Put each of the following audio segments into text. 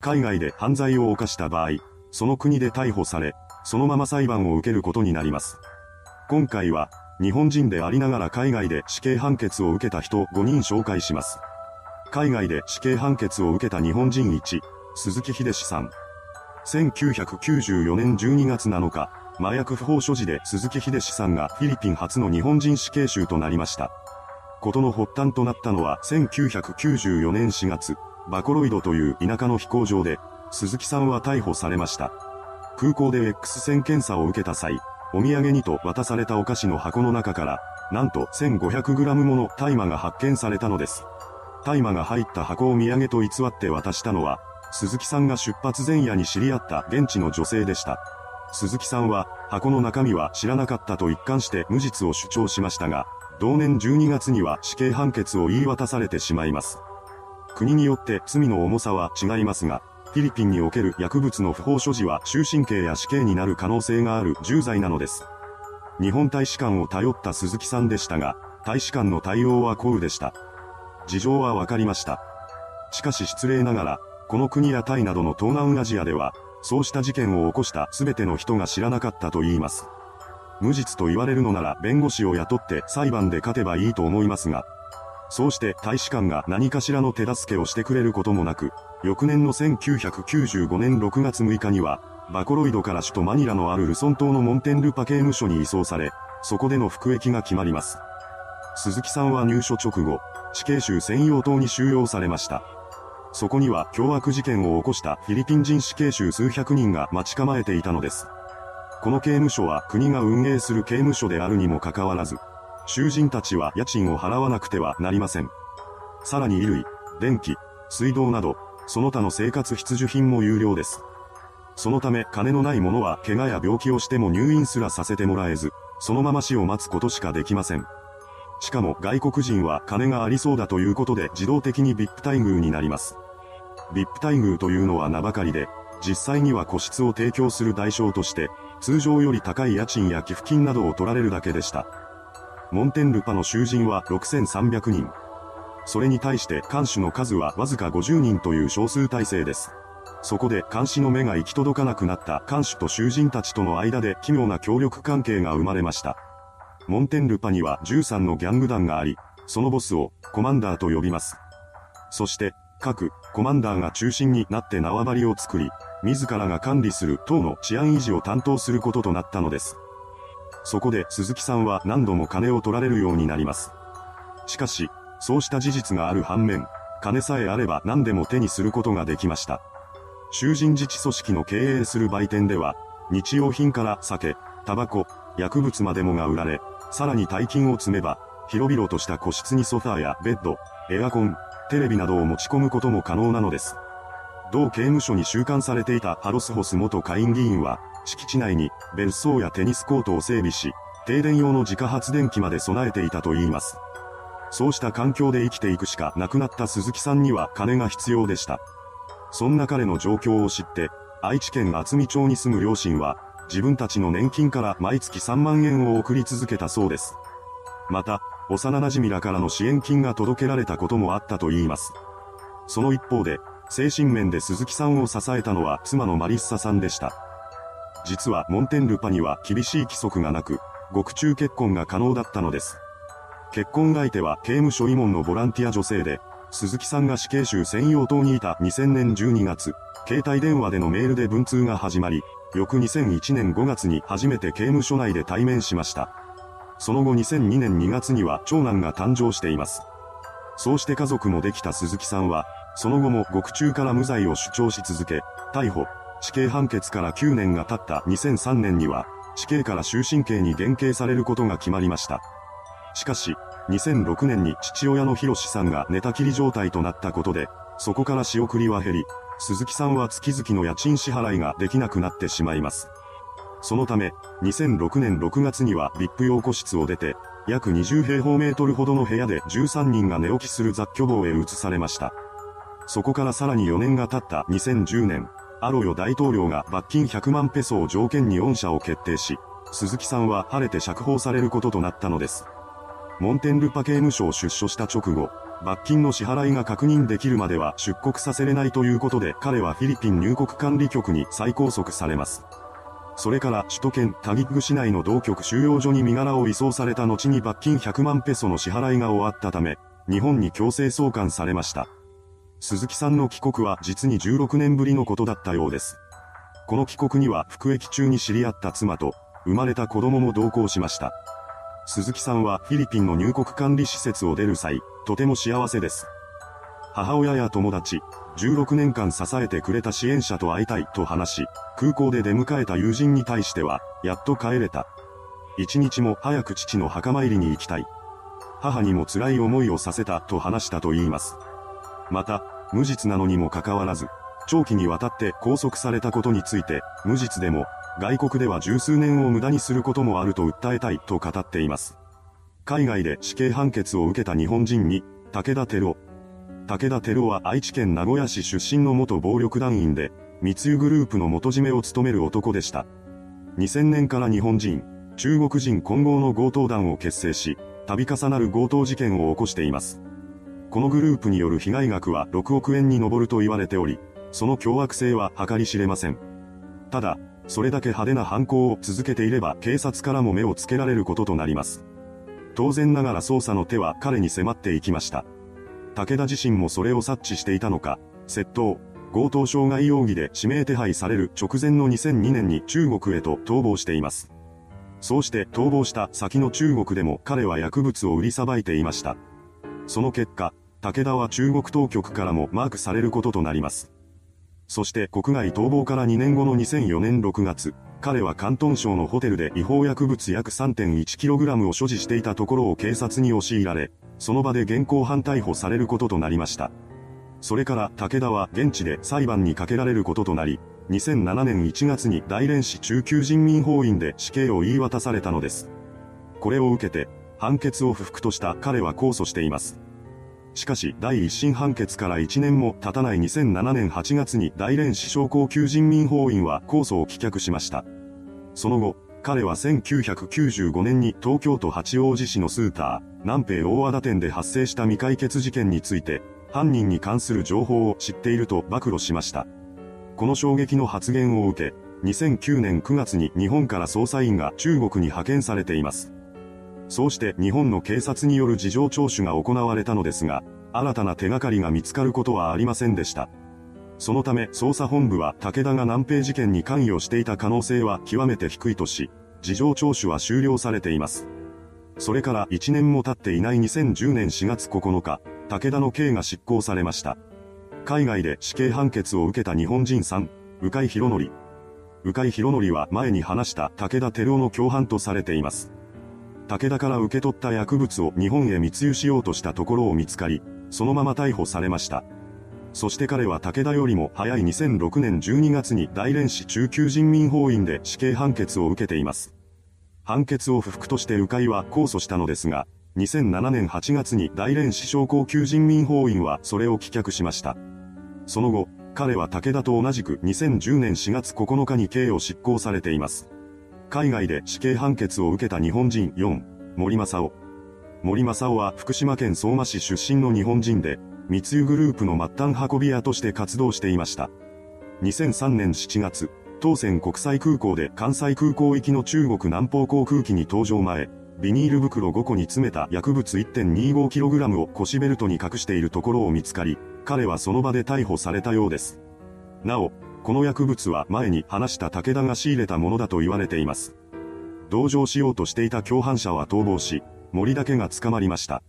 海外で犯罪を犯した場合、その国で逮捕され、そのまま裁判を受けることになります。今回は、日本人でありながら海外で死刑判決を受けた人5人紹介します。海外で死刑判決を受けた日本人1、鈴木秀志さん。1994年12月7日、麻薬不法所持で鈴木秀志さんがフィリピン初の日本人死刑囚となりました。ことの発端となったのは1994年4月、バコロイドという田舎の飛行場で、鈴木さんは逮捕されました。空港で X 線検査を受けた際、お土産にと渡されたお菓子の箱の中から、なんと 1500g もの大麻が発見されたのです。大麻が入った箱を土産と偽って渡したのは、鈴木さんが出発前夜に知り合った現地の女性でした。鈴木さんは、箱の中身は知らなかったと一貫して無実を主張しましたが、同年12月には死刑判決を言い渡されてしまいます。国によって罪の重さは違いますが、フィリピンにおける薬物の不法所持は終身刑や死刑になる可能性がある重罪なのです。日本大使館を頼った鈴木さんでしたが、大使館の対応は幸運でした。事情はわかりました。しかし失礼ながら、この国やタイなどの東南アジアでは、そうした事件を起こした全ての人が知らなかったと言います。無実と言われるのなら弁護士を雇って裁判で勝てばいいと思いますが、そうして大使館が何かしらの手助けをしてくれることもなく、翌年の1995年6月6日には、バコロイドから首都マニラのあるルソン島のモンテンルパ刑務所に移送され、そこでの服役が決まります。鈴木さんは入所直後、死刑囚専用島に収容されました。そこには凶悪事件を起こしたフィリピン人死刑囚数百人が待ち構えていたのです。この刑務所は国が運営する刑務所であるにもかかわらず、囚人たちは家賃を払わなくてはなりません。さらに衣類、電気、水道など、その他の生活必需品も有料です。そのため金のない者は怪我や病気をしても入院すらさせてもらえず、そのまま死を待つことしかできません。しかも外国人は金がありそうだということで自動的に VIP 待遇になります。VIP 待遇というのは名ばかりで、実際には個室を提供する代償として、通常より高い家賃や寄付金などを取られるだけでした。モンテンルパの囚人は6300人。それに対して監守の数はわずか50人という少数体制です。そこで監視の目が行き届かなくなった監守と囚人たちとの間で奇妙な協力関係が生まれました。モンテンルパには13のギャング団があり、そのボスをコマンダーと呼びます。そして、各コマンダーが中心になって縄張りを作り、自らが管理する党の治安維持を担当することとなったのです。そこで鈴木さんは何度も金を取られるようになります。しかし、そうした事実がある反面、金さえあれば何でも手にすることができました。囚人自治組織の経営する売店では、日用品から酒、タバコ、薬物までもが売られ、さらに大金を積めば、広々とした個室にソファーやベッド、エアコン、テレビなどを持ち込むことも可能なのです。同刑務所に収監されていたハロスホス元下院議員は、敷地内に別荘やテニスコートを整備し、停電用の自家発電機まで備えていたといいます。そうした環境で生きていくしかなくなった鈴木さんには金が必要でした。そんな彼の状況を知って、愛知県厚見町に住む両親は、自分たちの年金から毎月3万円を送り続けたそうです。また、幼馴染らからの支援金が届けられたこともあったといいます。その一方で、精神面で鈴木さんを支えたのは妻のマリッサさんでした。実はモンテンルパには厳しい規則がなく、獄中結婚が可能だったのです。結婚相手は刑務所慰問のボランティア女性で、鈴木さんが死刑囚専用棟にいた2000年12月、携帯電話でのメールで文通が始まり、翌2001年5月に初めて刑務所内で対面しました。その後2002年2月には長男が誕生しています。そうして家族もできた鈴木さんは、その後も獄中から無罪を主張し続け、逮捕、死刑判決から9年が経った2003年には、死刑から終身刑に減刑されることが決まりました。しかし、2006年に父親の博さんが寝たきり状態となったことで、そこから仕送りは減り、鈴木さんは月々の家賃支払いができなくなってしまいます。そのため、2006年6月には VIP 用個室を出て、約20平方メートルほどの部屋で13人が寝起きする雑居房へ移されました。そこからさらに4年が経った2010年、アロヨ大統領が罰金100万ペソを条件に恩赦を決定し、鈴木さんは晴れて釈放されることとなったのです。モンテンルパ刑務所を出所した直後、罰金の支払いが確認できるまでは出国させれないということで彼はフィリピン入国管理局に再拘束されます。それから首都圏タギッグ市内の同局収容所に身柄を移送された後に罰金100万ペソの支払いが終わったため、日本に強制送還されました。鈴木さんの帰国は実に16年ぶりのことだったようです。この帰国には服役中に知り合った妻と、生まれた子供も同行しました。鈴木さんはフィリピンの入国管理施設を出る際、とても幸せです。母親や友達、16年間支えてくれた支援者と会いたいと話し、空港で出迎えた友人に対しては、やっと帰れた。一日も早く父の墓参りに行きたい。母にも辛い思いをさせたと話したと言います。また、無実なのにもかかわらず、長期にわたって拘束されたことについて、無実でも、外国では十数年を無駄にすることもあると訴えたいと語っています。海外で死刑判決を受けた日本人に、武田照夫、武田照夫は愛知県名古屋市出身の元暴力団員で、密輸グループの元締めを務める男でした。2000年から日本人、中国人混合の強盗団を結成し、度重なる強盗事件を起こしています。このグループによる被害額は6億円に上ると言われており、その凶悪性は計り知れません。ただ、それだけ派手な犯行を続けていれば警察からも目をつけられることとなります。当然ながら捜査の手は彼に迫っていきました。武田自身もそれを察知していたのか、窃盗、強盗傷害容疑で指名手配される直前の2002年に中国へと逃亡しています。そうして逃亡した先の中国でも彼は薬物を売りさばいていました。その結果、武田は中国当局からもマークされることとなります。そして国外逃亡から2年後の2004年6月、彼は広東省のホテルで違法薬物約 3.1kg を所持していたところを警察に押し入られ、その場で現行犯逮捕されることとなりました。それから武田は現地で裁判にかけられることとなり、2007年1月に大連市中級人民法院で死刑を言い渡されたのです。これを受けて、判決を不服とした彼は控訴しています。しかし、第一審判決から1年も経たない2007年8月に大連市小高級人民法院は控訴を棄却しました。その後、彼は1995年に東京都八王子市のスーター、南平大和田店で発生した未解決事件について、犯人に関する情報を知っていると暴露しました。この衝撃の発言を受け、2009年9月に日本から捜査員が中国に派遣されています。そうして日本の警察による事情聴取が行われたのですが、新たな手がかりが見つかることはありませんでした。そのため捜査本部は武田が南平事件に関与していた可能性は極めて低いとし、事情聴取は終了されています。それから1年も経っていない2010年4月9日、武田の刑が執行されました。海外で死刑判決を受けた日本人3、鵜飼博則。鵜飼博則は前に話した武田照夫の共犯とされています。武田から受け取った薬物を日本へ密輸しようとしたところを見つかり、そのまま逮捕されました。そして彼は武田よりも早い2006年12月に大連市中級人民法院で死刑判決を受けています。判決を不服として迂回は控訴したのですが、2007年8月に大連市小高級人民法院はそれを棄却しました。その後、彼は武田と同じく2010年4月9日に刑を執行されています。海外で死刑判決を受けた日本人4、森正夫。森正夫は福島県相馬市出身の日本人で、密輸グループの末端運び屋として活動していました。2003年7月、当選国際空港で関西空港行きの中国南方航空機に搭乗前、ビニール袋5個に詰めた薬物 1.25kg を腰ベルトに隠しているところを見つかり、彼はその場で逮捕されたようです。なお、この薬物は前に話した武田が仕入れたものだと言われています。同情しようとしていた共犯者は逃亡し、森だけが捕まりました。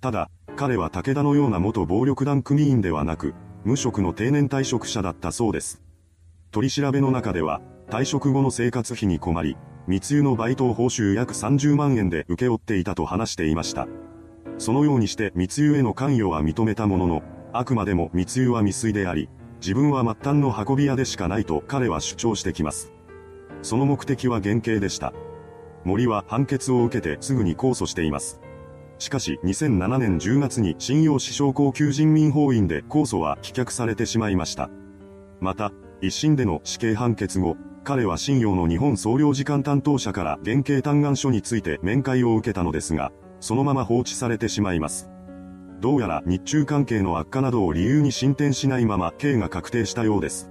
ただ、彼は武田のような元暴力団組員ではなく、無職の定年退職者だったそうです。取り調べの中では、退職後の生活費に困り、密輸のバイト報酬約30万円で請け負っていたと話していました。そのようにして密輸への関与は認めたものの、あくまでも密輸は未遂であり、自分は末端の運び屋でしかないと彼は主張してきます。その目的は減刑でした。森は判決を受けてすぐに控訴しています。しかし2007年10月に信用死傷高級人民法院で控訴は棄却されてしまいました。また、一審での死刑判決後、彼は信用の日本総領事館担当者から原刑嘆願書について面会を受けたのですが、そのまま放置されてしまいます。どうやら日中関係の悪化などを理由に進展しないまま刑が確定したようです。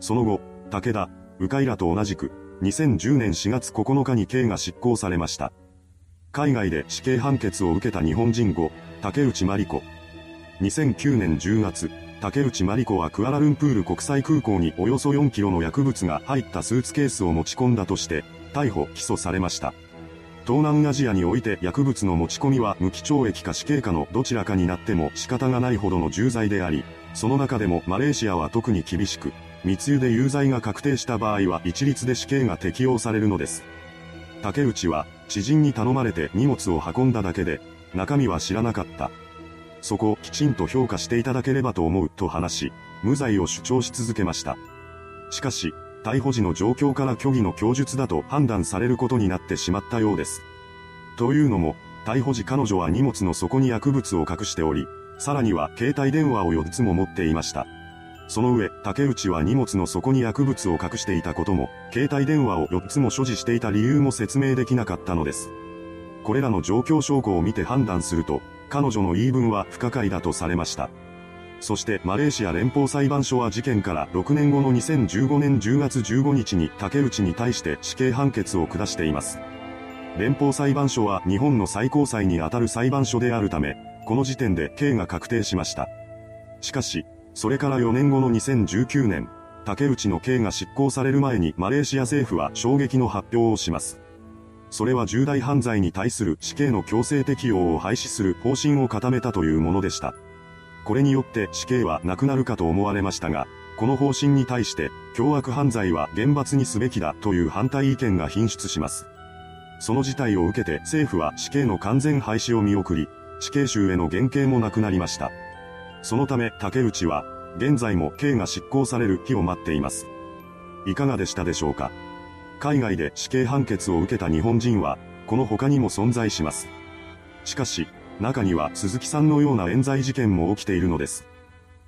その後、武田、鵜飼らと同じく、2010年4月9日に刑が執行されました。海外で死刑判決を受けた日本人後、竹内真理子。2009年10月、竹内真理子はクアラルンプール国際空港におよそ4キロの薬物が入ったスーツケースを持ち込んだとして、逮捕・起訴されました。東南アジアにおいて薬物の持ち込みは無期懲役か死刑かのどちらかになっても仕方がないほどの重罪であり、その中でもマレーシアは特に厳しく、密輸で有罪が確定した場合は一律で死刑が適用されるのです。竹内は、知人に頼まれて荷物を運んだだけで、中身は知らなかった。そこをきちんと評価していただければと思うと話し、無罪を主張し続けました。しかし、逮捕時の状況から虚偽の供述だと判断されることになってしまったようです。というのも、逮捕時彼女は荷物の底に薬物を隠しており、さらには携帯電話を4つも持っていました。その上、竹内は荷物の底に薬物を隠していたことも、携帯電話を4つも所持していた理由も説明できなかったのです。これらの状況証拠を見て判断すると、彼女の言い分は不可解だとされました。そしてマレーシア連邦裁判所は事件から6年後の2015年10月15日に竹内に対して死刑判決を下しています。連邦裁判所は日本の最高裁にあたる裁判所であるため、この時点で刑が確定しました。しかし、それから4年後の2019年、竹内の刑が執行される前にマレーシア政府は衝撃の発表をします。それは重大犯罪に対する死刑の強制適用を廃止する方針を固めたというものでした。これによって死刑はなくなるかと思われましたが、この方針に対して、凶悪犯罪は厳罰にすべきだという反対意見が頻出します。その事態を受けて政府は死刑の完全廃止を見送り、死刑囚への減刑もなくなりました。そのため竹内は、現在も刑が執行される日を待っています。いかがでしたでしょうか？海外で死刑判決を受けた日本人は、この他にも存在します。しかし、中には鈴木さんのような冤罪事件も起きているのです。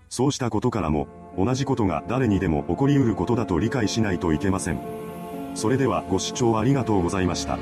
そうしたことからも、同じことが誰にでも起こり得ることだと理解しないといけません。それではご視聴ありがとうございました。